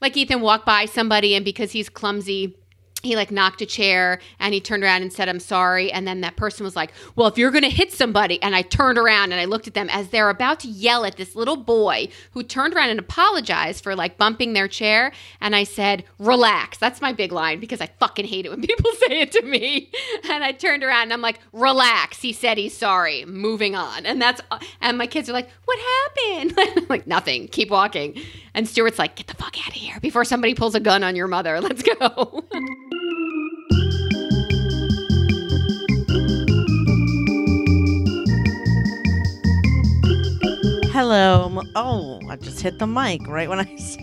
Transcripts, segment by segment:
Like Ethan walked by somebody, and because he's clumsy, he like knocked a chair and he turned around and said, I'm sorry. And then that person was like, Well, if you're going to hit somebody. And I turned around and I looked at them as they're about to yell at this little boy who turned around and apologized for like bumping their chair. And I said, Relax. That's my big line because I fucking hate it when people say it to me. And I turned around and I'm like, Relax. He said he's sorry. Moving on. And that's, and my kids are like, What happened? I'm like, Nothing. Keep walking. And Stuart's like, Get the fuck out of here before somebody pulls a gun on your mother. Let's go. Hello. Oh, I just hit the mic right when I. s-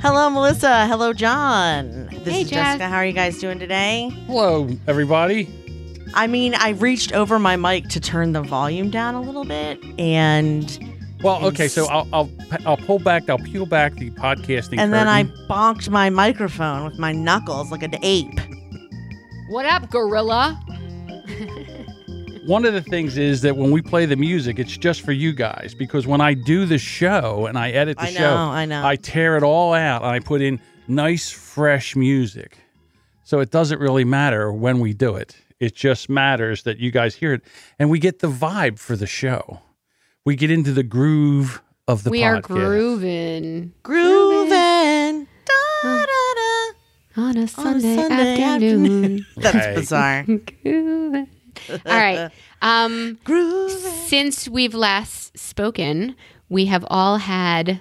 Hello, Melissa. Hello, John. This Hey, is Jazz. Jessica. How are you guys doing today? Hello, everybody. I mean, I reached over my mic to turn the volume down a little bit, and Well, okay, so I'll I'll I'll pull back, I'll peel back the podcasting. and then I bonked my microphone with my knuckles like an ape. What up, gorilla? One of the things is that when we play the music, it's just for you guys because when I do the show and I edit the I know, show, I know. I tear it all out and I put in nice, fresh music. So it doesn't really matter when we do it. It just matters that you guys hear it and we get the vibe for the show. We get into the groove of the we podcast. are grooving Grooving. Da, da, da. on a Sunday, Sunday afternoon. That's Okay. bizarre. Grooving. All right. Um, since we've last spoken, we have all had.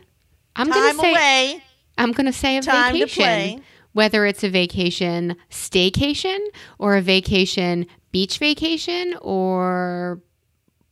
I'm gonna say. away. I'm gonna say a Time to vacation. play. Whether it's a vacation staycation or a vacation beach vacation or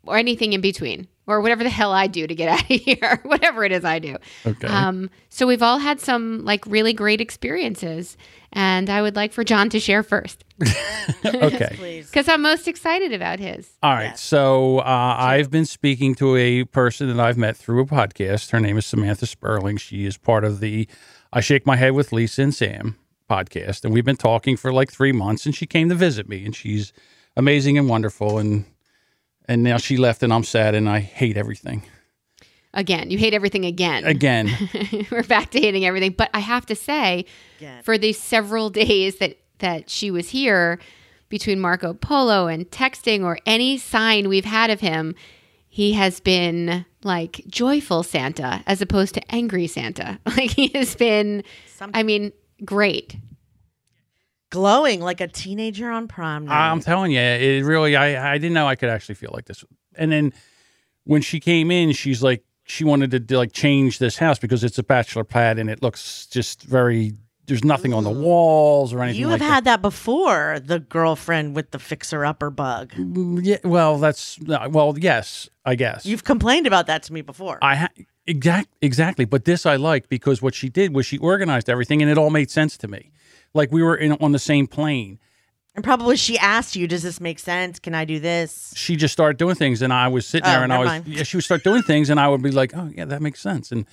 or anything in between or whatever the hell I do to get out of here, whatever it is I do. Okay. Um, so we've all had some like really great experiences, and I would like for John to share first okay. Please. because I'm most excited about his. All right. So uh, I've been speaking to a person that I've met through a podcast. Her name is Samantha Sperling. She is part of the I Shake My Head with Lisa and Sam podcast. And we've been talking for like three months. And she came to visit me. And she's amazing and wonderful. And and now she left and I'm sad and I hate everything. Again, you hate everything again. Again. We're back to hating everything, but I have to say, Again. for these several days that that she was here, between Marco Polo and texting or any sign we've had of him, he has been like joyful Santa as opposed to angry Santa. Like he has been, Some- I mean, great. Glowing like a teenager on prom night. I'm telling you, it really. I I didn't know I could actually feel like this. And then when she came in, she's like, she wanted to like change this house because it's a bachelor pad and it looks just very. There's nothing on the walls or anything. you have like had that before, the girlfriend with the fixer upper bug. Mm, yeah. Well, that's uh, well. Yes, I guess. You've complained about that to me before. I ha- exact exactly. But this I like because what she did was she organized everything and it all made sense to me. Like we were in on the same plane. and probably she asked you, does this make sense? Can I do this? she just started doing things and I was sitting Oh, there and I was mind. yeah, she would start doing things and I would be like, Oh yeah, that makes sense. And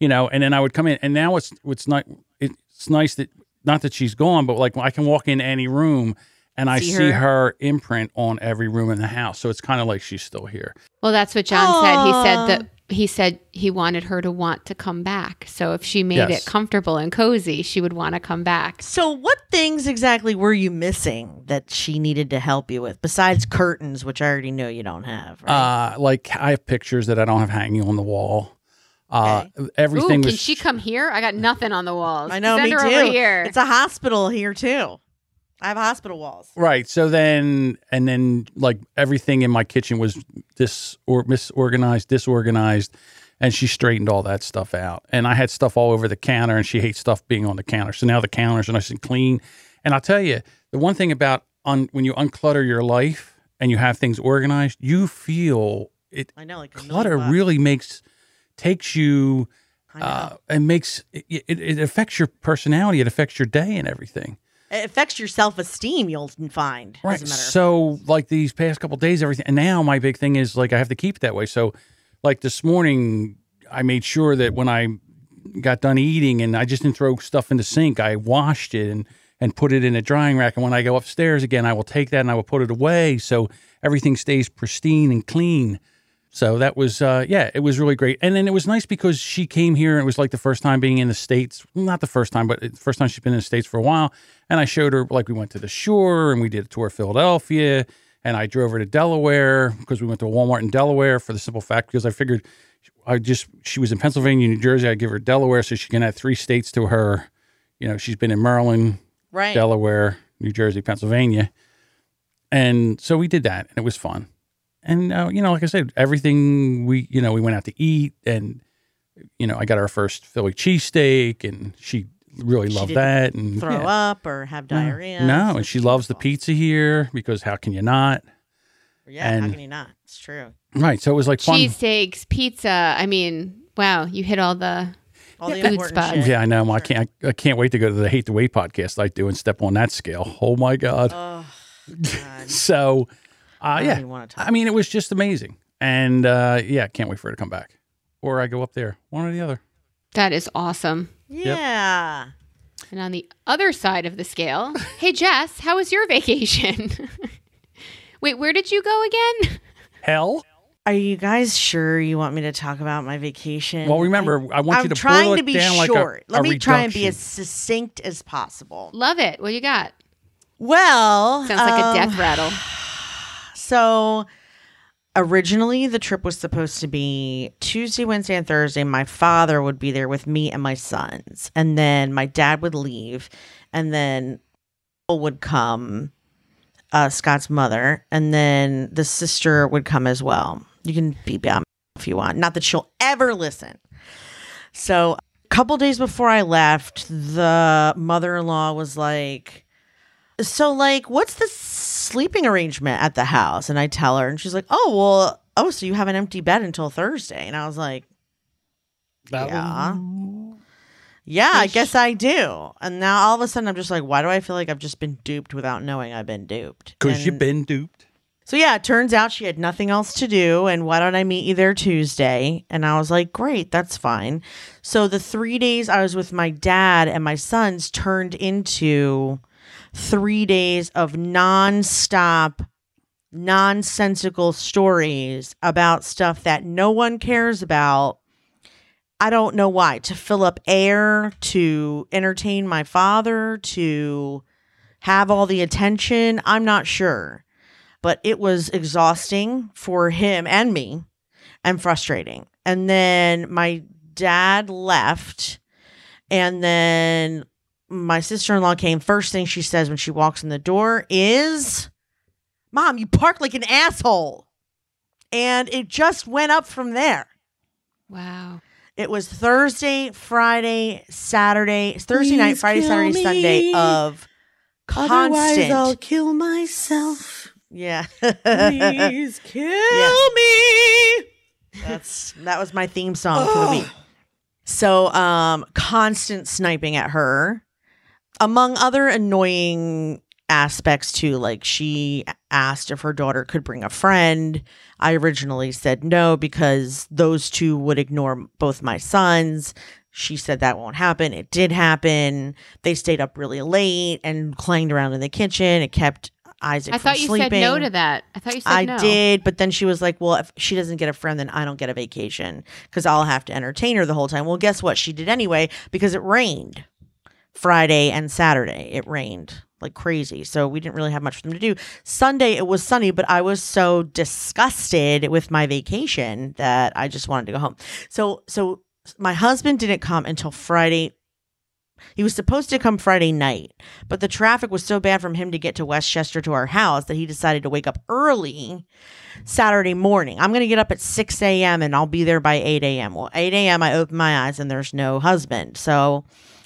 you know, and then I would come in and now it's it's not it's nice that not that she's gone, but like I can walk in any room and I See see her? her imprint on every room in the house. So it's kind of like she's still here. Well, that's what John said. He said that he said he wanted her to want to come back. So if she made Yes. it comfortable and cozy, she would want to come back. So, what things exactly were you missing that she needed to help you with besides curtains, which I already know you don't have? Right? Uh like I have pictures that I don't have hanging on the wall. Uh Ooh, everything can was she come here? I got nothing on the walls. I know, Send me her too. over here. It's a hospital here too. I have hospital walls. Right. So then, and then, like everything in my kitchen was dis or misorganized, disorganized, and she straightened all that stuff out. And I had stuff all over the counter, and she hates stuff being on the counter. So now the counters are nice and clean. And I'll tell you, the one thing about un, when you unclutter your life and you have things organized, you feel it. I know, like Clutter really makes takes you uh, and makes it, it, it affects your personality. It affects your day and everything. It affects your self esteem. You'll find. Right. As a matter of So like these past couple days, everything, and now my big thing is like I have to keep it that way. So, like this morning, I made sure that when I got done eating and I just didn't throw stuff in the sink, I washed it and and put it in a drying rack. And when I go upstairs again, I will take that and I will put it away so everything stays pristine and clean. So that was, uh, yeah, it was really great. And then it was nice because she came here and it was like the first time being in the States. Not the first time, but the first time she's been in the States for a while. And I showed her, like, we went to the shore and we did a tour of Philadelphia. And I drove her to Delaware because we went to Walmart in Delaware for the simple fact because I figured I just, she was in Pennsylvania, New Jersey. I'd give her Delaware so she can add three states to her. You know, she's been in Maryland, Right. Delaware, New Jersey, Pennsylvania. And so we did that and it was fun. And, uh, you know, like I said, everything we, you know, we went out to eat and, you know, I got our first Philly cheesesteak and she really She loved didn't that. And Throw yeah. up or have diarrhea. No, so and she it's loves the pizza here because how can you not? Yeah, how and- can you not? It's true. Right. So it was like fun. Cheesesteaks, pizza. I mean, wow, you hit all the. All the Food important spots. shit. Yeah, I know. I can't. I can't wait to go to the Hate the Weight podcast I do and step on that scale. Oh my god. Oh, God. So, uh, I yeah. even want to talk. I mean, it was just amazing, and uh, yeah, can't wait for her to come back, or I go up there, one or the other. That is awesome. yeah. And on the other side of the scale, hey Jess, how was your vacation? Wait, where did you go again? Hell. Are you guys sure you want me to talk about my vacation? Well, remember, I want I'm you to trying boil to it be down like a- short. Let a me try and be as succinct as possible. Love it. What you got? Well, Sounds like um, a death rattle. So originally the trip was supposed to be Tuesday, Wednesday, and Thursday. My father would be there with me and my sons. And then my dad would leave. And then would come, uh, Scott's mother, and then the sister would come as well. You can beep out if you want. Not that she'll ever listen. So a couple days before I left, the mother-in-law was like, so like what's the sleeping arrangement at the house and i tell her and she's like oh well oh so you have an empty bed until thursday and i was like That Yeah. was- yeah i guess i do and now all of a sudden i'm just like why do i feel like i've just been duped without knowing i've been duped Cause you've been duped. so yeah, it turns out she had nothing else to do, and why don't I meet you there Tuesday? And I was like, great, that's fine. So the three days I was with my dad and my sons turned into three days of nonstop, nonsensical stories about stuff that no one cares about. I don't know why. To fill up air, to entertain my father, to have all the attention. I'm not sure but it was exhausting for him and me and frustrating. And then my dad left, and then my sister in law came. First thing she says when she walks in the door is, Mom, you park like an asshole. And it just went up from there. Wow. It was Thursday, Friday, Saturday, Thursday night, Friday, Saturday, me. Sunday of Otherwise, I'll kill myself. Yeah. Please kill Yeah. me. That's that was my theme song for the week. So, um, constant sniping at her, among other annoying aspects too. Like she asked if her daughter could bring a friend. I originally said no because those two would ignore both my sons. She said that won't happen. It did happen. They stayed up really late and clanged around in the kitchen. It kept Isaac. I from thought you sleeping. said no to that. I thought you said no. I no. did, but then she was like, "Well, if she doesn't get a friend, then I don't get a vacation because I'll have to entertain her the whole time." Well, guess what? She did anyway because it rained Friday and Saturday. It rained like crazy, so we didn't really have much for them to do. Sunday it was sunny, but I was so disgusted with my vacation that I just wanted to go home. So, so my husband didn't come until Friday. He was supposed to come Friday night, but the traffic was so bad from him to get to Westchester to our house that he decided to wake up early Saturday morning. I'm going to get up at 6 a.m. and I'll be there by 8 a.m. Well, 8 a.m. I open my eyes and there's no husband. So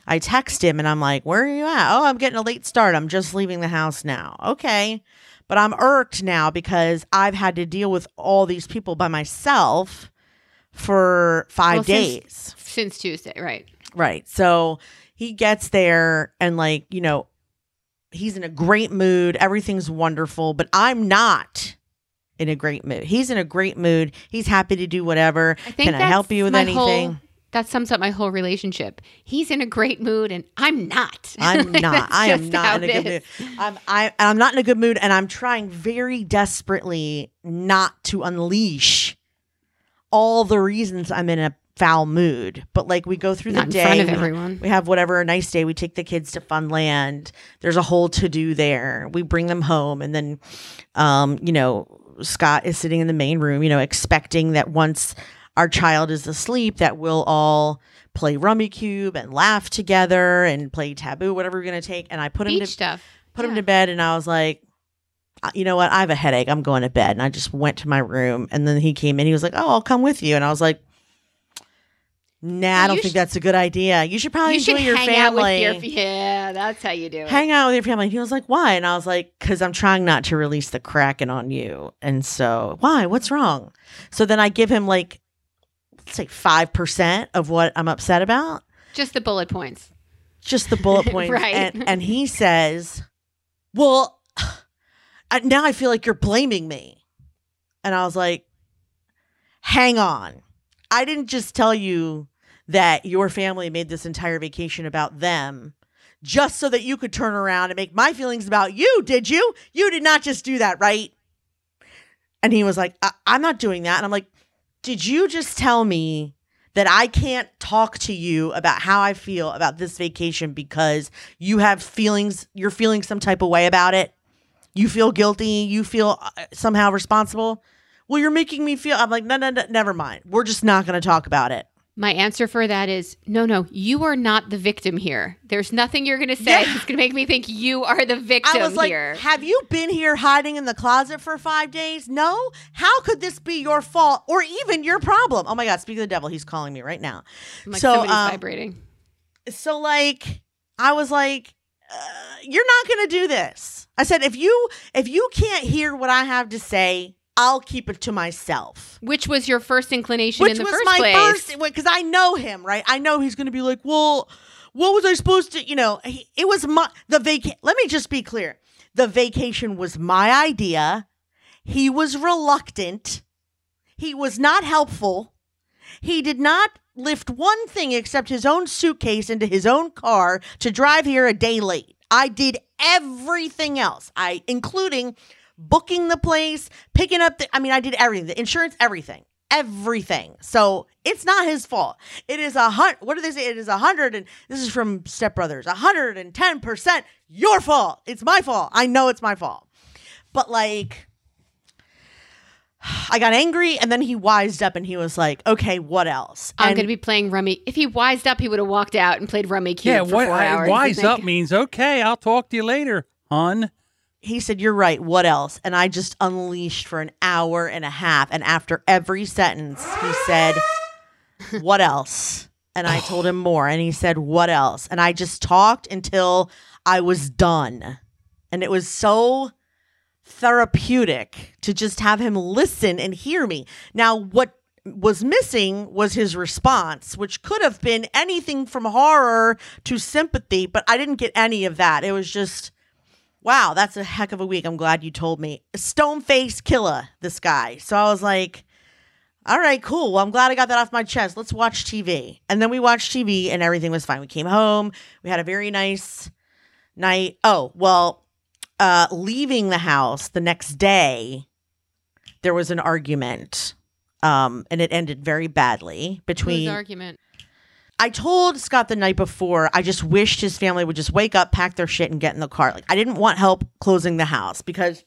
I text him and I'm like, Where are you at? Oh, I'm getting a late start. I'm just leaving the house now. Okay. But I'm irked now because I've had to deal with all these people by myself for five Well, days. Since Tuesday, right? Right. So he gets there and like, you know, he's in a great mood. Everything's wonderful, but I'm not in a great mood. He's in a great mood. He's happy to do whatever. Can I help you with anything? That sums up my whole relationship. He's in a great mood, and I'm not. I'm not. I am not in a good mood. I'm I I'm not in a good mood and I'm trying very desperately not to unleash all the reasons I'm in a foul mood. But like we go through Not the day, of we- everyone. we have whatever a nice day. We take the kids to Funland. There's a whole to do there. We bring them home, and then, um, you know, Scott is sitting in the main room, you know, expecting that once our child is asleep, that we'll all play Rummikub and laugh together and play Taboo, whatever we're gonna take. And I put him to stuff. put him to bed, and I was like. "Uh, You know what? I have a headache. I'm going to bed. And I just went to my room. And then he came in. He was like, Oh, I'll come with you. And I was like, Nah, I don't think that's a good idea. You should probably You enjoy should your hang family. out with your yeah. That's how you do it. hang out with your family. And he was like, Why? And I was like, Because I'm trying not to release the Kraken on you. And so, why? What's wrong? So then I give him like, say 5% of what I'm upset about, Just the bullet points. just the bullet points. Right. And, and he says, Well, now I feel like you're blaming me. And I was like, Hang on. I didn't just tell you that your family made this entire vacation about them just so that you could turn around and make my feelings about you, did you? You did not just do that, right? And he was like, I- I'm not doing that. And I'm like, Did you just tell me that I can't talk to you about how I feel about this vacation because you have feelings, you're feeling some type of way about it? You feel guilty, you feel uh, somehow responsible? Well, you're making me feel. I'm like, no, no, no, never mind. We're just not going to talk about it. My answer for that is no, no. You are not the victim here. There's nothing you're going to say Yeah. that's going to make me think you are the victim I was like, here. have you been here hiding in the closet for five days? No. How could this be your fault or even your problem? Oh my God! Speak of the devil, he's calling me right now. I'm like so, somebody's um, vibrating. so like I was like uh, you're not going to do this. I said if you if you can't hear what I have to say, I'll keep it to myself. Which was your first inclination Which in the was first my place? first because I know him, right? I know he's going to be like, "Well, what was I supposed to, you know, he, it was my the vacation. Let me just be clear. The vacation was my idea. He was reluctant. He was not helpful. He did not lift one thing except his own suitcase into his own car to drive here a day late. I did everything else. I including booking the place, picking up the I mean I did everything, the insurance, everything. Everything. So it's not his fault. It is a hundred. What do they say? It is a hundred and this is from Step Brothers. A hundred and ten percent your fault. It's my fault. I know it's my fault. But like, I got angry and then he wised up and he was like, "Okay, what else?" I'm going to be playing rummy. If he wised up, he would have walked out and played rummy cube Yeah, for what four I- wise up means okay. I'll talk to you later, hun. He said, You're right. What else? And I just unleashed for an hour and a half. And after every sentence, he said, What else? And I told him more. And he said, What else? And I just talked until I was done. And it was so therapeutic to just have him listen and hear me. Now, what was missing was his response, which could have been anything from horror to sympathy, but I didn't get any of that. It was just. Wow, that's a heck of a week. I'm glad you told me. Stone face killer, this guy. So I was like, all right, cool. Well, I'm glad I got that off my chest. Let's watch TV. And then we watched TV and everything was fine. We came home. We had a very nice night. Oh, well, uh, leaving the house the next day, there was an argument. Um, and it ended very badly between argument? I told Scott the night before, I just wished his family would just wake up, pack their shit, and get in the car. Like, I didn't want help closing the house because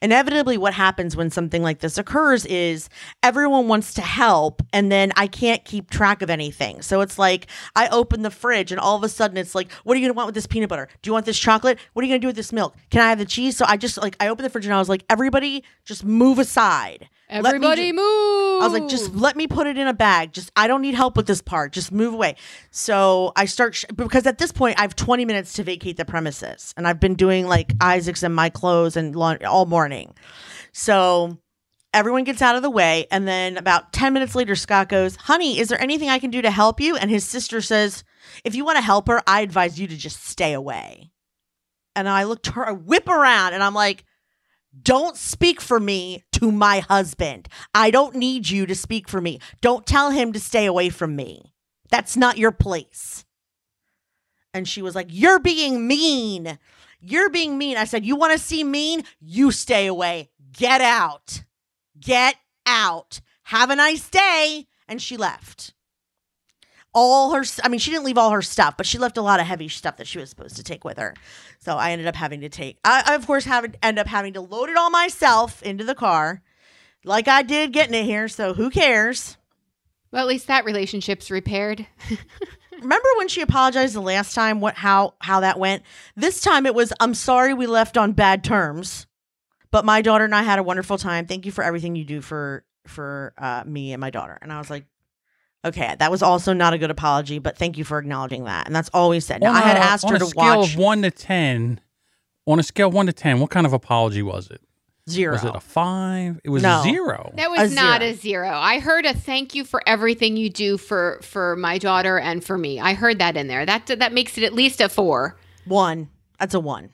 inevitably what happens when something like this occurs is everyone wants to help, and then I can't keep track of anything. So it's like I open the fridge, and all of a sudden it's like, what are you gonna want with this peanut butter? Do you want this chocolate? What are you gonna do with this milk? Can I have the cheese? So I just like, I opened the fridge and I was like, everybody just move aside. Everybody ju- move. I was like, just let me put it in a bag. Just I don't need help with this part. Just move away. So I start sh- because at this point I have 20 minutes to vacate the premises, and I've been doing like Isaac's and my clothes and laun- all morning. So everyone gets out of the way, and then about 10 minutes later, Scott goes, "Honey, is there anything I can do to help you?" And his sister says, "If you want to help her, I advise you to just stay away." And I look to her, I whip around, and I'm like. Don't speak for me to my husband. I don't need you to speak for me. Don't tell him to stay away from me. That's not your place. And she was like, You're being mean. You're being mean. I said, You want to see mean? You stay away. Get out. Get out. have a nice day. And she left. All her, I mean, she didn't leave all her stuff, but she left a lot of heavy stuff that she was supposed to take with her. So I ended up having to take, I, I of course, have end up having to load it all myself into the car, like I did getting it here. So who cares? Well, at least that relationship's repaired. Remember when she apologized the last time? What how how that went? This time it was, "I'm sorry we left on bad terms, but my daughter and I had a wonderful time. Thank you for everything you do for for uh, me and my daughter." And I was like, "Okay, that was also not a good apology, but thank you for acknowledging that." And that's all we said. Now, On I had a- asked on a scale of one to ten. On a scale of one to ten, what kind of apology was it? zero. Was it a five? It was No. a zero. That was A not zero. a zero. I heard a thank you for everything you do for for my daughter and for me. I heard that in there. That that makes it at least a four. One. That's a one.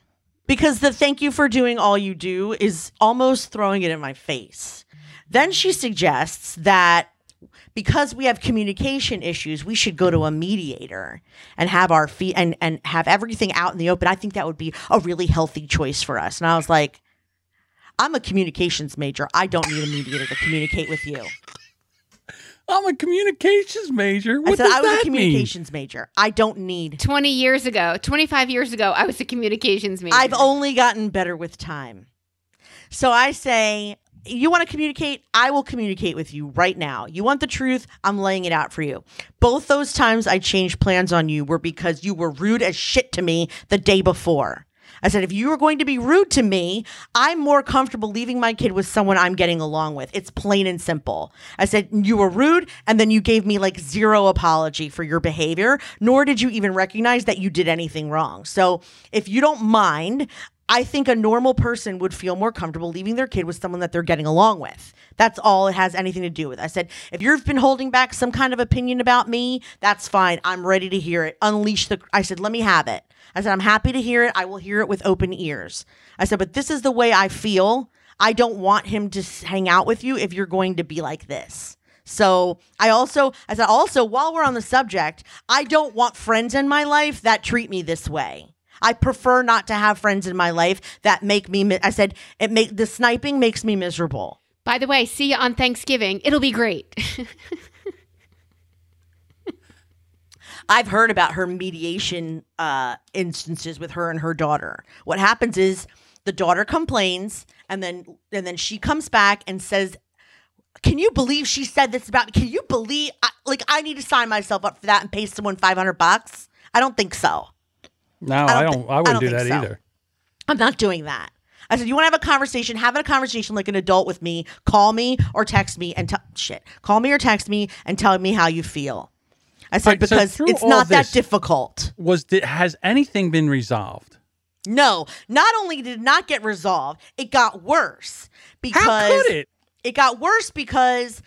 Because the thank you for doing all you do is almost throwing it in my face. Then she suggests that because we have communication issues, we should go to a mediator and have our feet and, and have everything out in the open. I think that would be a really healthy choice for us. And I was like, I'm a communications major. I don't need a mediator to communicate with you. I'm a communications major. What I said does I was that a communications major. I don't need Twenty years ago, twenty five years ago, I was a communications major. I've only gotten better with time. So I say, you want to communicate? I will communicate with you right now. You want the truth? I'm laying it out for you. Both those times I changed plans on you were because you were rude as shit to me the day before. I said, if you were going to be rude to me, I'm more comfortable leaving my kid with someone I'm getting along with. It's plain and simple. I said, you were rude, and then you gave me like zero apology for your behavior, nor did you even recognize that you did anything wrong. So if you don't mind, I think a normal person would feel more comfortable leaving their kid with someone that they're getting along with. That's all it has anything to do with. I said, if you've been holding back some kind of opinion about me, that's fine. I'm ready to hear it. Unleash the. I said, let me have it. I said, I'm happy to hear it. I will hear it with open ears. I said, but this is the way I feel. I don't want him to hang out with you if you're going to be like this. So I also, I said, also, while we're on the subject, I don't want friends in my life that treat me this way. I prefer not to have friends in my life that make me. mi- I said it make the sniping makes me miserable. By the way, see you on Thanksgiving. It'll be great. I've heard about her mediation uh, instances with her and her daughter. What happens is the daughter complains, and then and then she comes back and says, "Can you believe she said this about me? Can you believe I, like I need to sign myself up for that and pay someone five hundred bucks? I don't think so. No, I I don't don't. thi- I, I wouldn't don't do that so. either. I'm not doing that." I said, "You want to have a conversation? Have a conversation like an adult with me. Call me or text me and tell shit. Call me or text me and tell me how you feel." I said Right, because through it's not that difficult. Was has anything been resolved? No, not only did it not get resolved, it got worse because How could it? it got worse because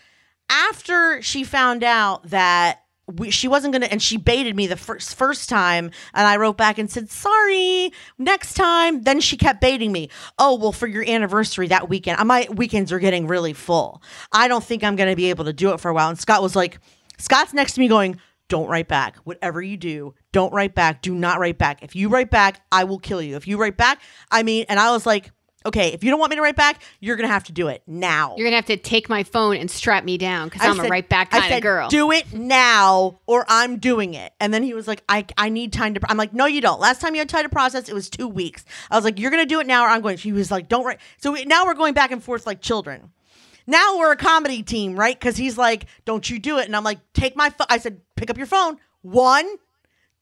after she found out that we, she wasn't gonna, and she baited me the first first time, and I wrote back and said sorry next time. Then she kept baiting me. Oh well, for your anniversary that weekend, uh, my weekends are getting really full. I don't think I'm gonna be able to do it for a while. And Scott was like, Scott's next to me going. Don't write back. Whatever you do, don't write back. Do not write back. If you write back, I will kill you. If you write back, I mean, and I was like, okay, if you don't want me to write back, you're going to have to do it now. You're gonna have to take my phone and strap me down because I I'm a said- right back I kind of girl. Do it now, or I'm doing it. And then he was like, I, I need time to. I'm like, no, you don't. Last time you had time to process, it was two weeks. I was like, you're gonna do it now, or I'm going. He was like, don't write. So we, now we're going back and forth like children. Now we're a comedy team, right? Because he's like, don't you do it, and I'm like, take my phone. I said, pick up your phone. One,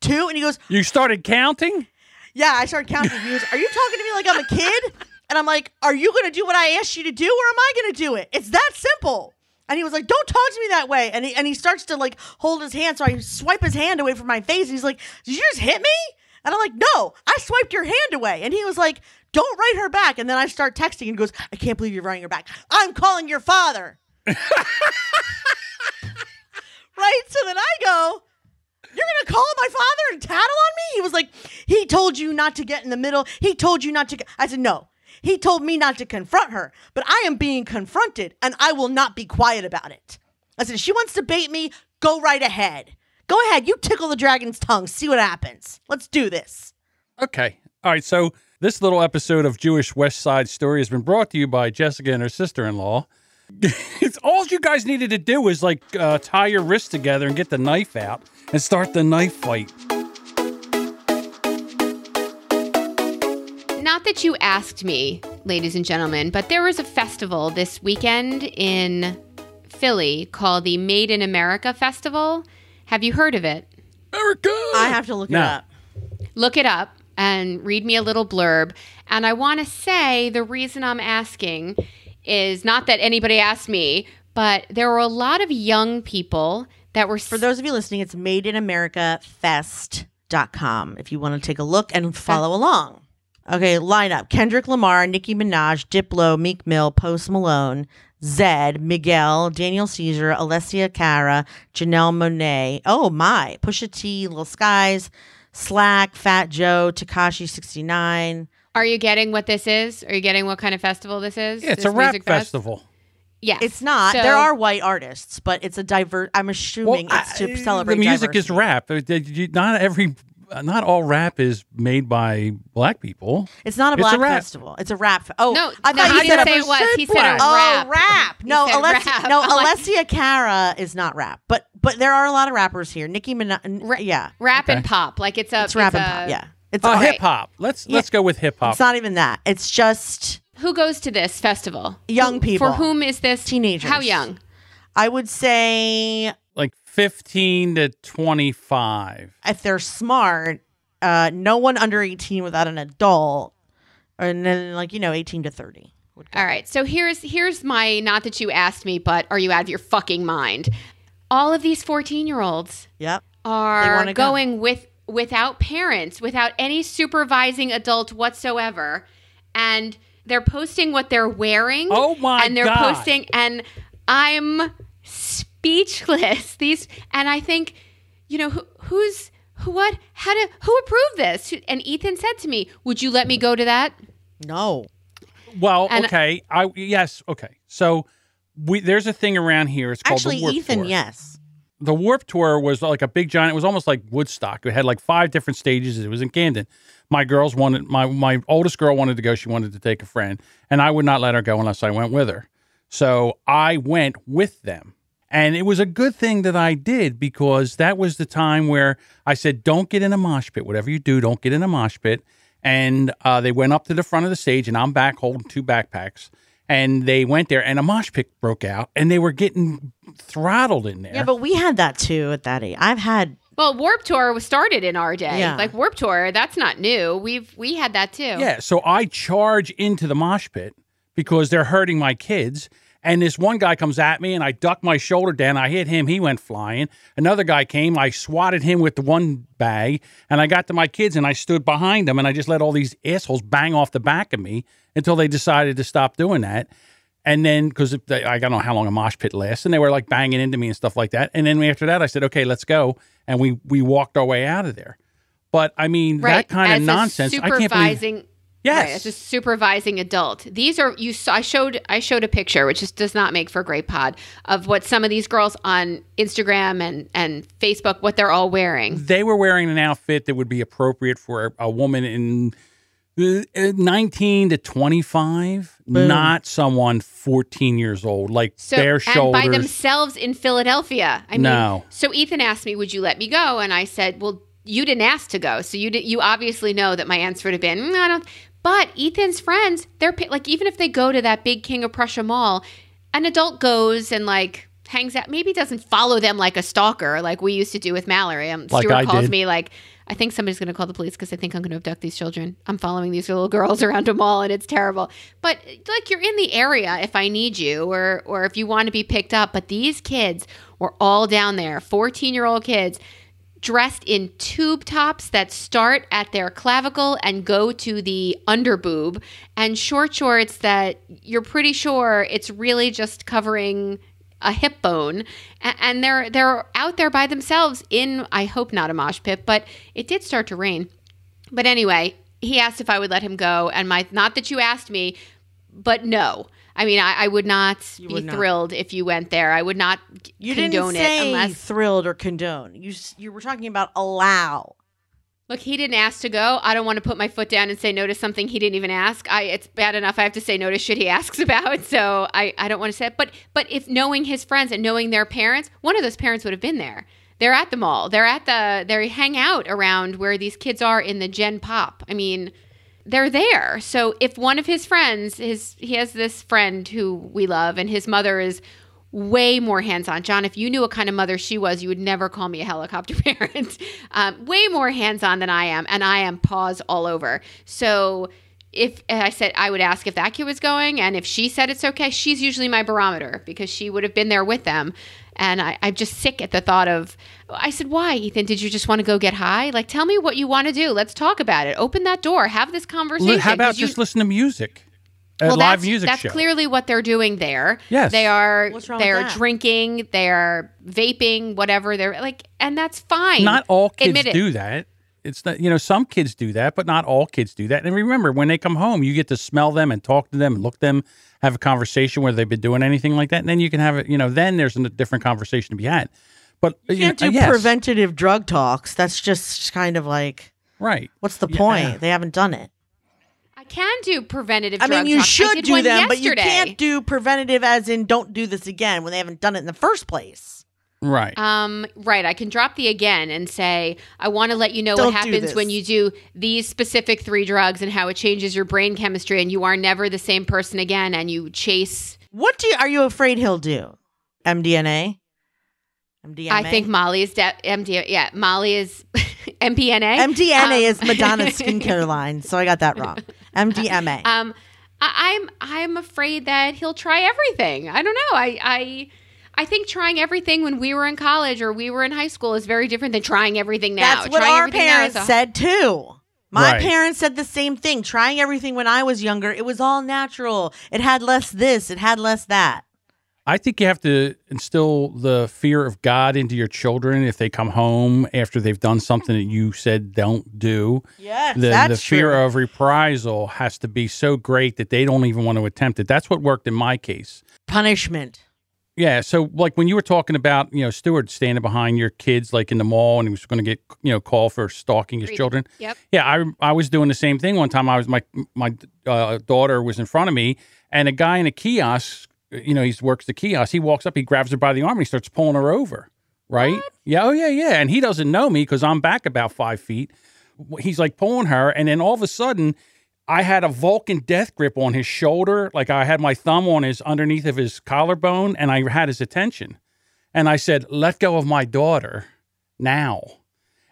two, and he goes, You started counting? yeah, I started counting. He goes, Are you talking to me like I'm a kid? And I'm like, Are you going to do what I asked you to do, or am I going to do it? It's that simple. And he was like, Don't talk to me that way. And he, and he starts to like hold his hand. So I swipe his hand away from my face. And he's like, Did you just hit me? And I'm like, No, I swiped your hand away. And he was like, Don't write her back. And then I start texting and goes, I can't believe you're writing her back. I'm calling your father. right? So then I go, you're gonna call my father and tattle on me? He was like, he told you not to get in the middle. He told you not to. I said, no. He told me not to confront her, but I am being confronted, and I will not be quiet about it. I said, if she wants to bait me, go right ahead. Go ahead. You tickle the dragon's tongue. See what happens. Let's do this. Okay. All right. So this little episode of Jewish West Side Story has been brought to you by Jessica and her sister-in-law. It's all you guys needed to do is like uh, tie your wrists together and get the knife out and start the knife fight. Not that you asked me, ladies and gentlemen, but there was a festival this weekend in Philly called the Made in America Festival. Have you heard of it? America. I have to look No. it up. Look it up and read me a little blurb. And I want to say the reason I'm asking is not that anybody asked me, but there were a lot of young people that were For those of you listening, it's madeinamericafest.com if you want to take a look and follow along. Okay, lineup Kendrick Lamar, Nicki Minaj, Diplo, Meek Mill, Post Malone, Zedd, Miguel, Daniel Caesar, Alessia Cara, Janelle Monáe. Oh my. Pusha T, Lil Skies, Slack, Fat Joe, Tekashi 69. Are you getting what this is? Are you getting what kind of festival this is? Yeah, it's This a rap music fest? festival. Yes. It's not. So- there are white artists, but it's a divert. I'm assuming it's to I- celebrate the music is rap. Did you- Not every, not all rap is made by black people. It's not a It's a black rap. festival. It's a rap. Fe- oh, No, I no, thought he you didn't said say a it was. He said rap. a Oh, rap. rap. No, Alessia, rap. no, I'm like, Alessia Cara is not rap, but but there are a lot of rappers here. Nicki Minaj, yeah, rap and pop. Like it's a it's rap and pop. Yeah, it's Oh, all right. hip hop. Let's Yeah. let's go with hip hop. It's not even that. It's just Who goes to this festival? Young Who- people. For whom is this? Teenagers. How young? I would say Like fifteen to twenty five. if they're smart, uh, no one under eighteen without an adult, and then like you know eighteen to thirty. would go. All right. So here's here's my not that you asked me, but are you out of your fucking mind? All of these 14 year olds Yep. are wanna go. going with without parents, without any supervising adult whatsoever, and they're posting what they're wearing. Oh my And they're God. posting, and I'm speechless. These, and I think, you know, who, who's who? What? How to? Who approved this? And Ethan said to me, "Would you let me go to that?" No. Well, And- okay. I yes, okay. So we there's a thing around here. It's called Actually, the Warp Ethan, Tour. yes. The Warp Tour was like a big giant. It was almost like Woodstock. It had like five different stages. It was in Camden. My girls wanted my my oldest girl wanted to go. She wanted to take a friend, and I would not let her go unless I went with her. So I went with them. And it was a good thing that I did because that was the time where I said, don't get in a mosh pit. Whatever you do, don't get in a mosh pit. And uh, they went up to the front of the stage, and I'm back holding two backpacks. And they went there, and a mosh pit broke out, and they were getting throttled in there. Yeah, but we had that too at that age. I've had Well, Warp Tour was started in our day. Yeah. Like Warp Tour, that's not new. We've we had that too. Yeah, so I charge into the mosh pit because they're hurting my kids. And this one guy comes at me and I duck my shoulder down. I hit him. He went flying. Another guy came. I swatted him with the one bag and I got to my kids and I stood behind them and I just let all these assholes bang off the back of me until they decided to stop doing that. And then, because I don't know how long a mosh pit lasts, and they were like banging into me and stuff like that. And then after that, I said, "Okay, let's go," and we we walked our way out of there. But I mean, Right. that kind As of nonsense, I can't believe. Supervising Yes. Right, as a supervising adult. These are you saw I showed I showed a picture which just does not make for a great pod of what some of these girls on Instagram and and Facebook what they're all wearing. they were wearing an outfit that would be appropriate for a, a woman in uh, uh, 19 to 25 not someone 14 years old like So bare and shoulders by themselves in Philadelphia. I mean, No. so Ethan asked me, "Would you let me go?" And I said, "Well, you didn't ask to go, so you did, you obviously know that my answer would have been, "Mm, I don't." But Ethan's friends, they're like, even if they go to that big King of Prussia mall, an adult goes and like hangs out, maybe doesn't follow them like a stalker, like we used to do with Mallory. Um, Like Stuart I calls did. me like. I think somebody's going to call the police because I think I'm going to abduct these children. I'm following these little girls around a mall and it's terrible. But like you're in the area if I need you or or if you want to be picked up. But these kids were all down there, 14 year old kids dressed in tube tops that start at their clavicle and go to the underboob and short shorts that you're pretty sure it's really just covering a hip bone. And they're they're out there by themselves in I hope not a mosh pit but it did start to rain. But anyway he asked if I would let him go and my not that you asked me but no I mean I, I would not be would not. thrilled if you went there I would not You condone didn't say it unless thrilled or condone. You s- you were talking about allow. Look, he didn't ask to go. I don't want to put my foot down and say no to something he didn't even ask. I it's bad enough I have to say no to shit he asks about. So I, I don't want to say it. But but if knowing his friends and knowing their parents, one of those parents would have been there. They're at the mall. They're at the they hang out around where these kids are in the Gen Pop. I mean, they're there. So if one of his friends, his he has this friend who we love, and his mother is way more hands on. John, if you knew what kind of mother she was, you would never call me a helicopter parent. um, way more hands on than I am, and I am paws all over. So if I said I would ask if that kid was going, and if she said it's okay, she's usually my barometer because she would have been there with them. And I, I'm just sick at the thought of. I said, "Why, Ethan? Did you just want to go get high? Like, tell me what you want to do. Let's talk about it. Open that door. Have this conversation. Li- How about 'Cause you- just listen to music? A well, live that's, music that's show. clearly what they're doing there. Yes. they are. They're that? drinking. They're vaping. Whatever they're like, and that's fine. Not all kids Admit it. do that. It's not, you know, some kids do that, but not all kids do that. And remember, when they come home, you get to smell them and talk to them and look them, have a conversation whether they've been doing anything like that. And then you can have it, you know, then there's a different conversation to be had. But You you know, can't do yes, preventative drug talks. That's just kind of like, right. what's the Yeah. point? They haven't done it. I can do preventative. I mean, you talk. I should do one them, but you can't do preventative as in don't do this again when they haven't done it in the first place. Right. Um, right. I can drop the again and say, I want to let you know Don't what happens when you do these specific three drugs and how it changes your brain chemistry and you are never the same person again and you chase. What do you, are you afraid he'll do? MDNA? MDMA? I think Molly is de- MD. Yeah, Molly is MPNA. MDNA Um, is Madonna's skincare line, so I got that wrong. MDMA. Um, I, I'm I'm afraid that he'll try everything. I don't know. I I. I think trying everything when we were in college or we were in high school is very different than trying everything now. That's what trying our parents a- said too. My Right. parents said the same thing. Trying everything when I was younger, it was all natural. It had less this, it had less that. I think you have to instill the fear of God into your children if they come home after they've done something that you said don't do. Yes, the, that's the fear true. of reprisal has to be so great that they don't even want to attempt it. That's what worked in my case. punishment. Yeah. So, like when you were talking about, you know, Stewart standing behind your kids, like in the mall, and he was going to get, you know, call for stalking his children. Yep. Yeah, I I was doing the same thing one time. I was my my uh, daughter was in front of me, and a guy in a kiosk, you know, he works the kiosk. He walks up, he grabs her by the arm, and he starts pulling her over. Right? Yeah. Oh yeah, yeah. And he doesn't know me because I'm back about five feet. He's like pulling her, and then all of a sudden. I had a Vulcan death grip on his shoulder, like I had my thumb on his underneath of his collarbone, and I had his attention. And I said, "Let go of my daughter now."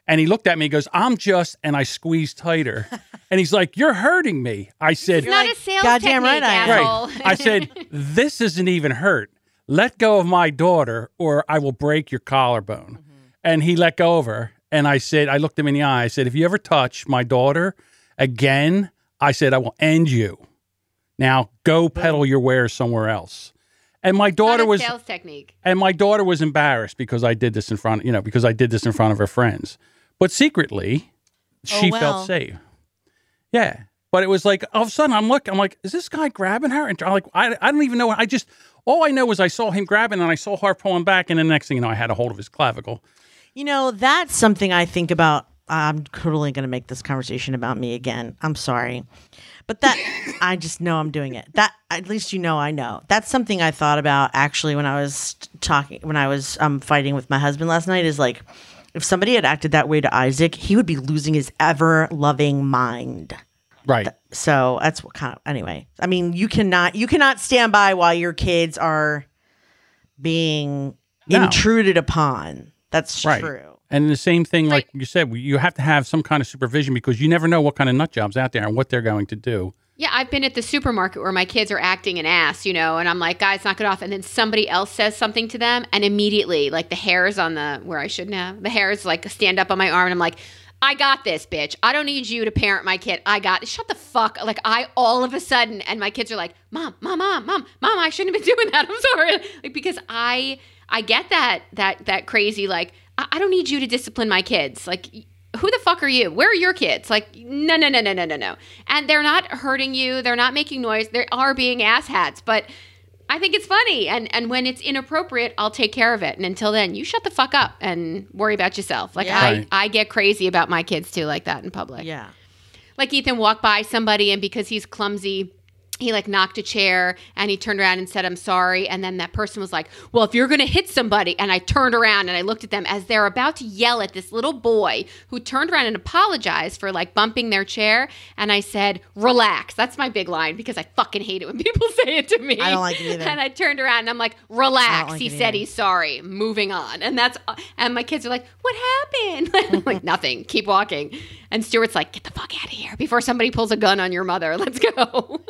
And he looked at me, and goes, "I'm just," and I squeezed tighter. and he's like, "You're hurting me." I said, It's not a sales "Goddamn technique, right I am." asshole. Right. I said, This isn't even hurt. Let go of my daughter, or I will break your collarbone. Mm-hmm. And he let go of her. And I said, I looked him in the eye. I said, If you ever touch my daughter again, I said, I will end you. Now go peddle your wares somewhere else. And my daughter a was sales technique. and my daughter was embarrassed because I did this in front, you know, because I did this in front of her friends. But secretly, she Oh, well. felt safe. Yeah. But it was like all of a sudden I'm looking, I'm like, is this guy grabbing her? And I'm like, I, I don't even know. I just all I know was I saw him grabbing and I saw her pulling back, and the next thing you know, I had a hold of his clavicle. You know, that's something I think about. I'm totally going to make this conversation about me again. I'm sorry. But that, I just know I'm doing it. That, at least you know I know. That's something I thought about actually when I was talking, when I was um, fighting with my husband last night is like, if somebody had acted that way to Isaac, he would be losing his ever loving mind. Right. So that's what kind of, anyway. I mean, you cannot, you cannot stand by while your kids are being No. intruded upon. That's Right. true. And the same thing, like you said, you have to have some kind of supervision because you never know what kind of nut jobs out there and what they're going to do. Yeah, I've been at the supermarket where my kids are acting an ass, you know, and I'm like, guys, knock it off. And then somebody else says something to them, and immediately, like the hairs on the where I shouldn't have, the hairs like stand up on my arm, and I'm like, I got this, bitch. I don't need you to parent my kid. I got shut the fuck. Like I all of a sudden, and my kids are like, Mom, Mom, Mom, Mom, Mom, I shouldn't have been doing that. I'm sorry. Like because I I get that that that crazy like I, I don't need you to discipline my kids. Like who the fuck are you? Where are your kids? Like, no, no, no, no, no, no, no. And they're not hurting you. They're not making noise. They are being asshats. But I think it's funny, and and when it's inappropriate, I'll take care of it. And until then, you shut the fuck up and worry about yourself. Like Yeah. I, Right. I get crazy about my kids too, like that in public. Yeah. Like Ethan walked by somebody, and because he's clumsy, he like knocked a chair and he turned around and said, I'm sorry. And then that person was like, Well, if you're going to hit somebody. And I turned around and I looked at them as they're about to yell at this little boy who turned around and apologized for like bumping their chair. And I said, Relax. That's my big line because I fucking hate it when people say it to me. I don't like it either. And I turned around and I'm like, Relax. like he said either. he's sorry. Moving on. And that's, and my kids are like, What happened? I'm like, Nothing. Keep walking. And Stuart's like, Get the fuck out of here before somebody pulls a gun on your mother. Let's go.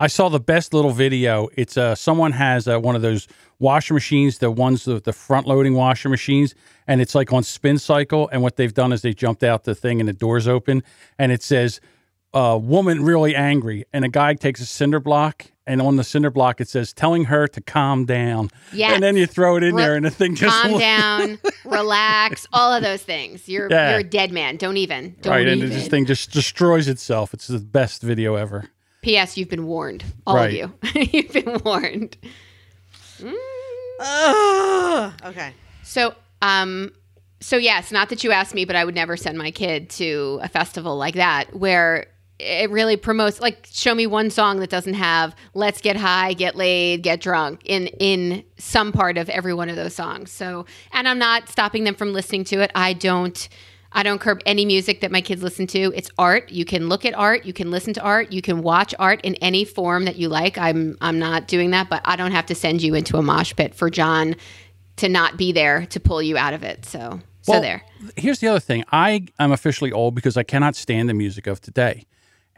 I saw the best little video. It's uh, someone has uh, one of those washer machines, the ones with the front loading washer machines, and it's like on spin cycle. And what they've done is they jumped out the thing and the doors open, and it says, uh, "Woman really angry," and a guy takes a cinder block. And on the cinder block, it says, telling her to calm down. Yes. And then you throw it in Re- there, and the thing just. calm down, relax, all of those things. You're Yeah. you're a dead man. Don't even. Don't Right. And this thing just destroys itself. It's the best video ever. P.S. You've been warned. All Right. of you. You've been warned. Ugh. okay. So, um, so yes, not that you asked me, but I would never send my kid to a festival like that where it really promotes. Like, show me one song that doesn't have "Let's get high, get laid, get drunk" in in some part of every one of those songs. So, and I'm not stopping them from listening to it. I don't. I don't curb any music that my kids listen to. It's art. You can look at art. You can listen to art. You can watch art in any form that you like. I'm I'm not doing that, but I don't have to send you into a mosh pit for John to not be there to pull you out of it. So so there. Here's the other thing. I am officially old because I cannot stand the music of today.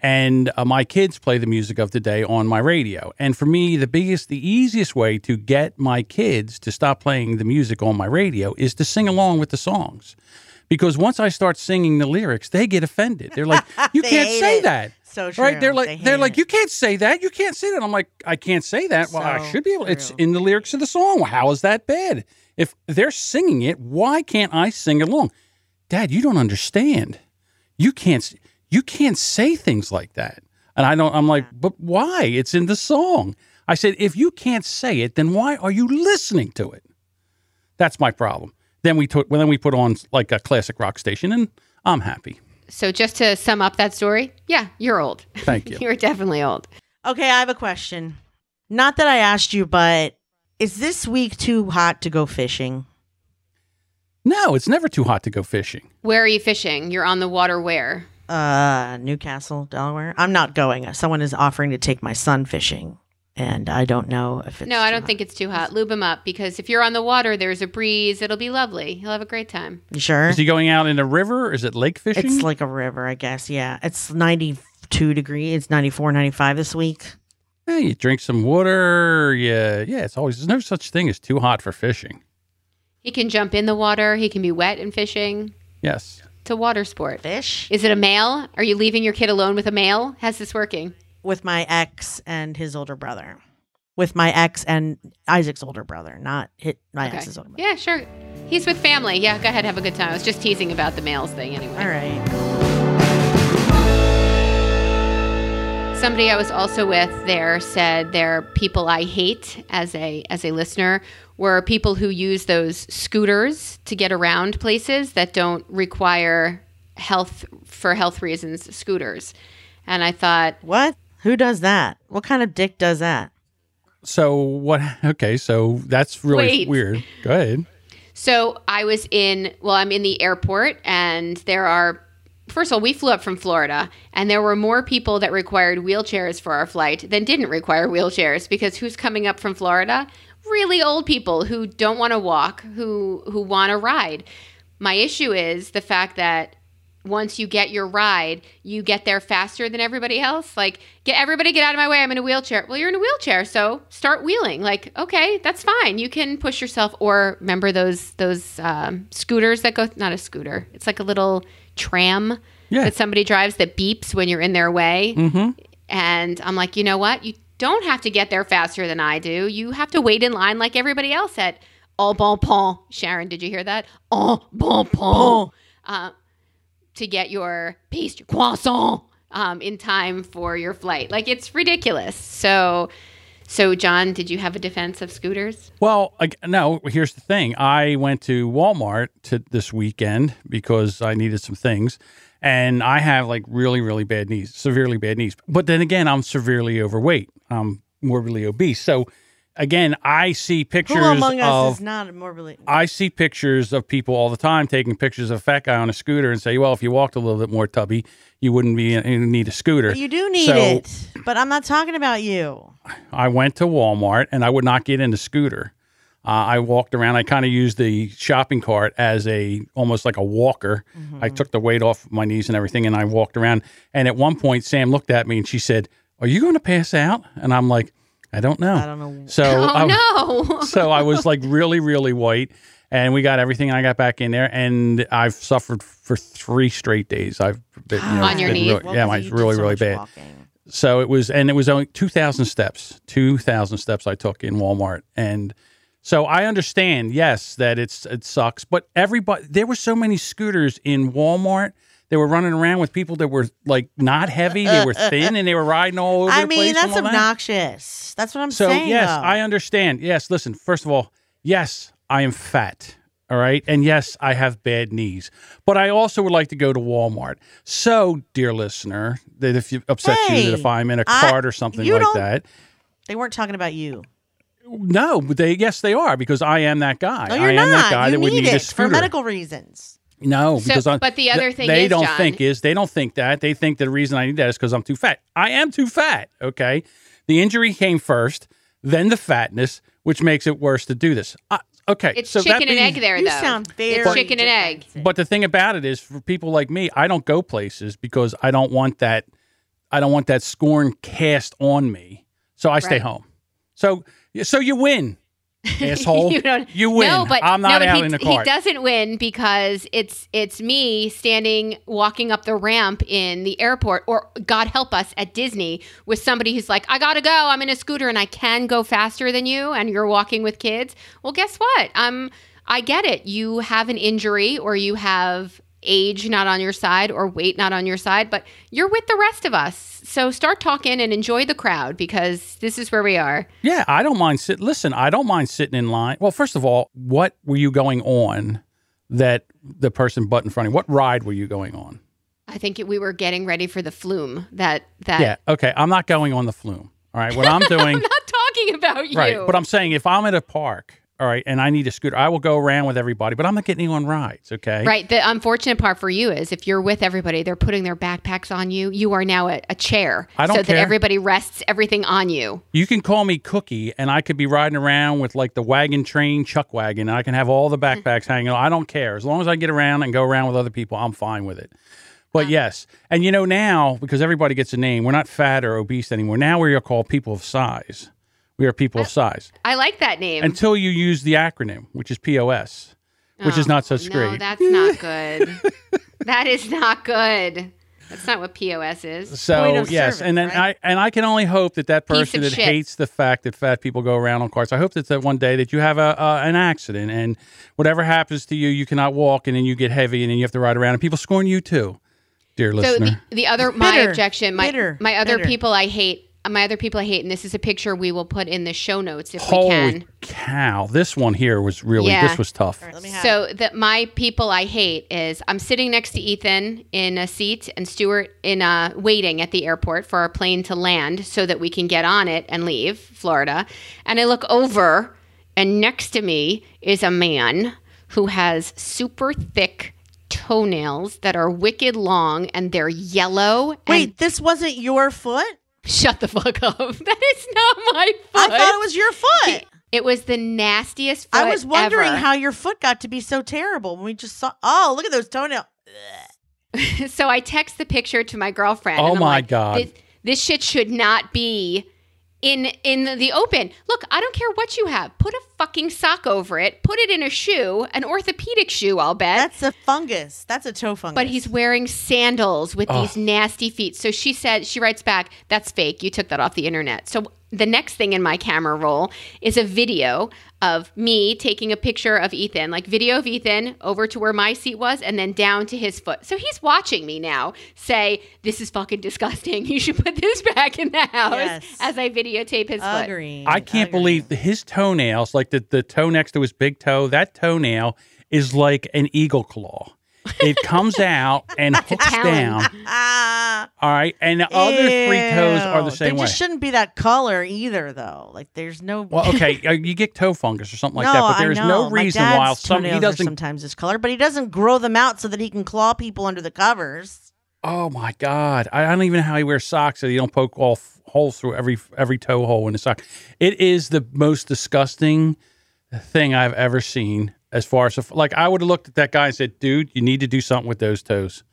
And uh, my kids play the music of today on my radio. And for me, the biggest, the easiest way to get my kids to stop playing the music on my radio is to sing along with the songs. Because once I start singing the lyrics, they get offended. They're like, "You They can't say it. that." So true. Right? They're like, They they are hate like, it. "You can't say that. You can't say that." I'm like, "I can't say that." Well, I should be able. It's in the lyrics of the song. How is that bad? If they're singing it, why can't I sing along? Dad, you don't understand. You can't you can't say things like that. And I don't I'm like, "But why? It's in the song." I said, "If you can't say it, then why are you listening to it?" That's my problem. Then we took well, then we put on like a classic rock station and I'm happy. So just to sum up that story, yeah, you're old. Thank you. you're definitely old. Okay, I have a question. Not that I asked you, but is this week too hot to go fishing? No, it's never too hot to go fishing. Where are you fishing? You're on the water where? Uh, New Castle, Delaware. I'm not going. Someone is offering to take my son fishing, and I don't know if it's. no, I don't hot. think it's too hot. Lube him up because if you're on the water, there's a breeze. It'll be lovely. He'll have a great time. You sure? Is he going out in a river? Or is it lake fishing? It's like a river, I guess. Yeah, it's 92 degrees. It's 94, 95 this week. Yeah, you drink some water. Yeah, yeah. It's always there's no such thing as too hot for fishing. He can jump in the water. He can be wet and fishing. Yes. It's a water sport. Fish Is it a male? Are you leaving your kid alone with a male? How's this working? with my ex and his older brother. With my ex and Isaac's older brother, not hit my Okay. ex's older brother. Yeah, sure. He's with family. Yeah, go ahead, have a good time. I was just teasing about the males thing anyway. All right. Somebody I was also with there said they're people I hate as a as a listener were people who use those scooters to get around places that don't require health for health reasons scooters. And I thought, What? Who does that? What kind of dick does that? So what? Okay, so that's really Wait. weird. Go ahead. So I was in, well, I'm in the airport, and there are, first of all, we flew up from Florida, and there were more people that required wheelchairs for our flight than didn't require wheelchairs because who's coming up from Florida? Really old people who don't want to walk, who who want to ride. My issue is the fact that once you get your ride, you get there faster than everybody else. Like, get everybody get out of my way. I'm in a wheelchair. Well, you're in a wheelchair, so start wheeling. Like, okay, that's fine. You can push yourself. Or remember those those um, scooters that go? Not a scooter. It's like a little tram Yeah. that somebody drives that beeps when you're in their way. Mm-hmm. And I'm like, you know what? You don't have to get there faster than I do. You have to wait in line like everybody else at Au Bon Pain. Sharon, did you hear that? Au Bon Pain. Uh, to get your pastry croissant um, in time for your flight. Like it's ridiculous. So So, John, did you have a defense of scooters? Well, no. Here's the thing. I went to Walmart to this weekend because I needed some things, and I have like really, really bad knees, severely bad knees. But then again, I'm severely overweight. I'm morbidly obese. So, again, I see pictures Who among us of is not morbidly? I see pictures of people all the time taking pictures of a fat guy on a scooter and say, well, if you walked a little bit more tubby, you wouldn't be you need a scooter. But you do need So, it. But I'm not talking about you. I went to Walmart and I would not get in the scooter. Uh, I walked around. I kind of used the shopping cart as a almost like a walker. I took the weight off my knees and everything, and I walked around. And at one point, Sam looked at me and she said, "Are you going to pass out?" And I'm like, "I don't know." I don't know. So Oh, I, no. so I was like really, really white, and we got everything. I got back in there, and I've suffered for three straight days. I've been, you know, On it's your been knees. really- Well, yeah, 'cause my it's really, so really bad. walking. So it was, and it was only two thousand steps. Two thousand steps I took in Walmart, and so I understand, yes, that it's it sucks, but everybody there were so many scooters in Walmart. They were running around with people that were like not heavy, they were thin, and they were riding all over I the place. I mean, that's all that. obnoxious. That's what I'm So saying. yes, though. I understand. Yes, listen. First of all, yes, I am fat. All right, and yes, I have bad knees, but I also would like to go to Walmart. So, dear listener, that if you upset you that if I'm in a I- cart or something like that, They weren't talking about you. no, they yes they are because I am that guy. No, you're I am not. that guy you that would need need a it for medical reasons. No, So- because I'm, but the other thing they is, don't John- think is they don't think that they think the reason I need that is because I'm too fat. I am too fat. Okay, the injury came first, then the fatness, which makes it worse to do this. Uh, okay, It's so that chicken and egg there, You though. sound very it's chicken and egg. But the thing about it is, for people like me, I don't go places because I don't want that. I don't want that scorn cast on me, so I stay home. So, so you win, asshole. you, You win. No, but I'm not no, out he, in the he doesn't win because it's it's me standing walking up the ramp in the airport, or God help us at Disney with somebody who's like, "I gotta go. I'm in a scooter and I can go faster than you, and you're walking with kids." Well, guess what? Um, I get it. You have an injury, or you have age not on your side, or weight not on your side, but you're with the rest of us. So start talking and enjoy the crowd because this is where we are. Yeah, I don't mind sit. Listen, I don't mind sitting in line. Well, first of all, what were you going on that the person butt in front of you? What ride were you going on? I think we were getting ready for the flume. That that Yeah, okay. I'm not going on the flume. All right, what I'm doing. I'm not talking about you. right, but I'm saying if I'm at a park, all right, and I need a scooter, I will go around with everybody, but I'm not getting on rides. Okay. right. The unfortunate part for you is if you're with everybody, they're putting their backpacks on you. You are now a, a chair, I don't so care. that everybody rests everything on you. You can call me Cookie, and I could be riding around with like the wagon train chuck wagon, and I can have all the mm-hmm. backpacks hanging. on. I don't care as long as I get around and go around with other people. I'm fine with it. But yes, and you know now because everybody gets a name, we're not fat or obese anymore. Now we are called people of size. We are people of size I like that name. until you use the acronym, which is POS, which is Oh, not such no, great. that's not good. that is not good. That's not what POS is. So yes, service, and then right? I and I can only hope that that person that shit. hates the fact that fat people go around on carts. I hope that that one day that you have a uh, an accident and whatever happens to you, you cannot walk, and then you get heavy, and then you have to ride around, and people scorn you too, dear So listener. the, the other my Bitter. objection, my Bitter. my other Bitter. people I hate, my other people I hate, and this is a picture we will put in the show notes if we Holy can. cow! This one here was really Yeah. this was tough. Let me have So that my people I hate is I'm sitting next to Ethan in a seat and Stuart in a waiting at the airport for our plane to land so that we can get on it and leave Florida. And I look over and next to me is a man who has super thick toenails that are wicked long and they're yellow. and- Wait, this wasn't your foot? Shut the fuck up. That is not my foot. I thought it was your foot. It was the nastiest foot I was wondering ever. how your foot got to be so terrible when we just saw. Oh, look at those toenails. so I text the picture to my girlfriend. Oh and I'm my like, God. This, this shit should not be in in the open. Look, I don't care what you have. Put a fucking sock over it, put it in a shoe, an orthopedic shoe, I'll bet. That's a fungus. That's a toe fungus. but he's wearing sandals with these nasty feet. So she said, she writes back, that's fake. You took that off the internet. So the next thing in my camera roll is a video of me taking a picture of Ethan, like video of Ethan over to where my seat was and then down to his foot. So he's watching me now say, This is fucking disgusting. You should put this back in the house Yes. as I videotape his foot. I can't Agreed. believe his toenails, like the, the toe next to his big toe, that toenail is like an eagle claw. It comes out and hooks down. All right. And the other three toes are the same They way. just shouldn't be that color either, though. Like, there's no. Well, okay, uh, you get toe fungus or something like no, that, but I there's know. no My reason dad's why some he toenails are doesn't. sometimes this color, but he doesn't grow them out so that he can claw people under the covers. Oh my god, I, I don't even know how he wears socks so you don't poke all f- holes through every every toe hole in the sock. It is the most disgusting thing I've ever seen. As far as like, I would have looked at that guy and said, "Dude, you need to do something with those toes."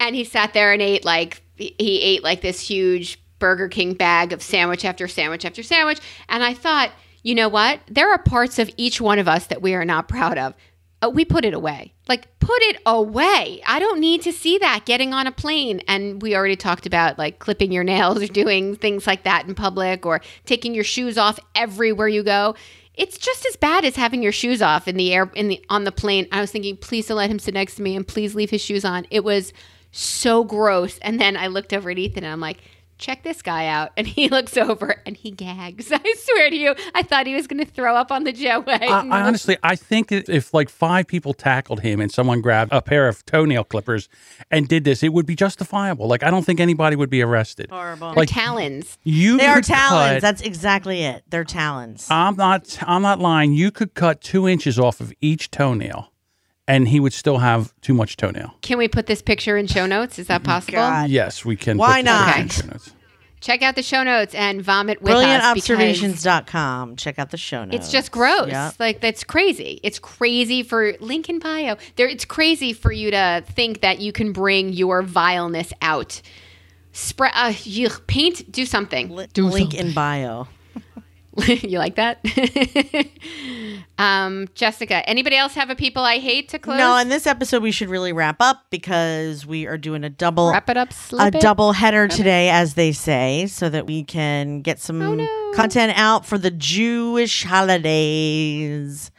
And he sat there and ate like he ate like this huge Burger King bag of sandwich after sandwich after sandwich. And I thought, you know what? There are parts of each one of us that we are not proud of. Uh, we put it away. Like put it away. I don't need to see that getting on a plane. And we already talked about like clipping your nails or doing things like that in public or taking your shoes off everywhere you go. It's just as bad as having your shoes off in the air in the on the plane. I was thinking, please don't let him sit next to me and please leave his shoes on. It was so gross. And then I looked over at Ethan and I'm like, check this guy out. And he looks over and he gags. I swear to you, I thought he was going to throw up on the jetway. I, I honestly, I think if like five people tackled him and someone grabbed a pair of toenail clippers and did this, it would be justifiable. Like, I don't think anybody would be arrested. Horrible. Like talons. you, they are talons. cut- That's exactly it. They're talons. I'm not. I'm not lying. You could cut two inches off of each toenail, and he would still have too much toenail. Can we put this picture in show notes? Is that possible? God. Yes, we can. Why put this in not? the show notes. Check out the show notes and vomit with us because BrilliantObservations.com. Check out the show notes. It's just gross. Yep. Like that's crazy. It's crazy for link in bio. There, it's crazy for you to think that you can bring your vileness out. Spread, uh, paint, do something. Li- do link in bio. you like that? um, Jessica, anybody else have a people I hate to close? No, in this episode we should really wrap up because we are doing a double wrap it up. a it. double header today, as they say, so that we can get some Oh, no. content out for the Jewish holidays.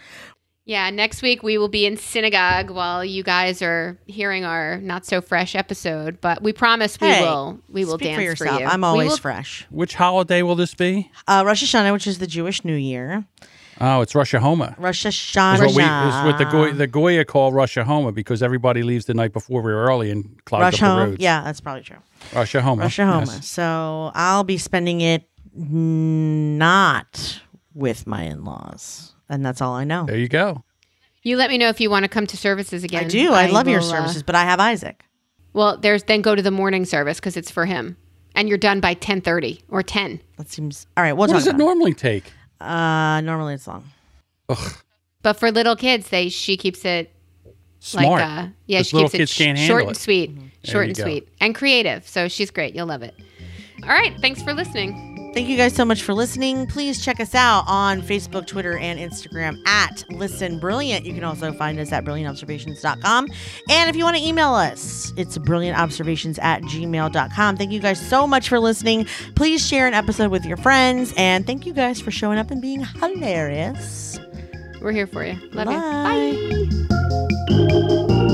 Yeah, next week we will be in synagogue while you guys are hearing our not so fresh episode. But we promise we Hey, will we will dance for yourself. you. I'm always will- fresh. Which holiday will this be? Uh, Rosh Hashanah, which is the Jewish New Year. Oh, it's Rosh Hashanah. Rosh Is Hashanah. what, we, is what the Goy, the Goya call Rosh Hashanah because everybody leaves the night before we're early and clogs Rosh up the Hashanah. roads. Yeah, that's probably true. Rosh Hashanah. Rosh Hashanah. yes. So I'll be spending it not with my in-laws, and that's all I know. There you go. You let me know if you want to come to services again. I do. I, love your will, uh, services, but I have Isaac. well, there's then go to the morning service because it's for him, and you're done by ten thirty or ten. That seems all right. We'll What does it about normally take? Uh, normally it's long. Ugh, But for little kids, they she keeps it smart. like uh, yeah, she keeps it sh- can't short handle and it. sweet, short and go. sweet, and creative. So she's great. You'll love it. All right, thanks for listening. Thank you guys so much for listening. Please check us out on Facebook, Twitter, and Instagram at Listen Brilliant. You can also find us at brilliantobservations.com. And if you want to email us, it's brilliantobservations at gmail.com. Thank you guys so much for listening. Please share an episode with your friends. And thank you guys for showing up and being hilarious. We're here for you. Love Bye. you. Bye.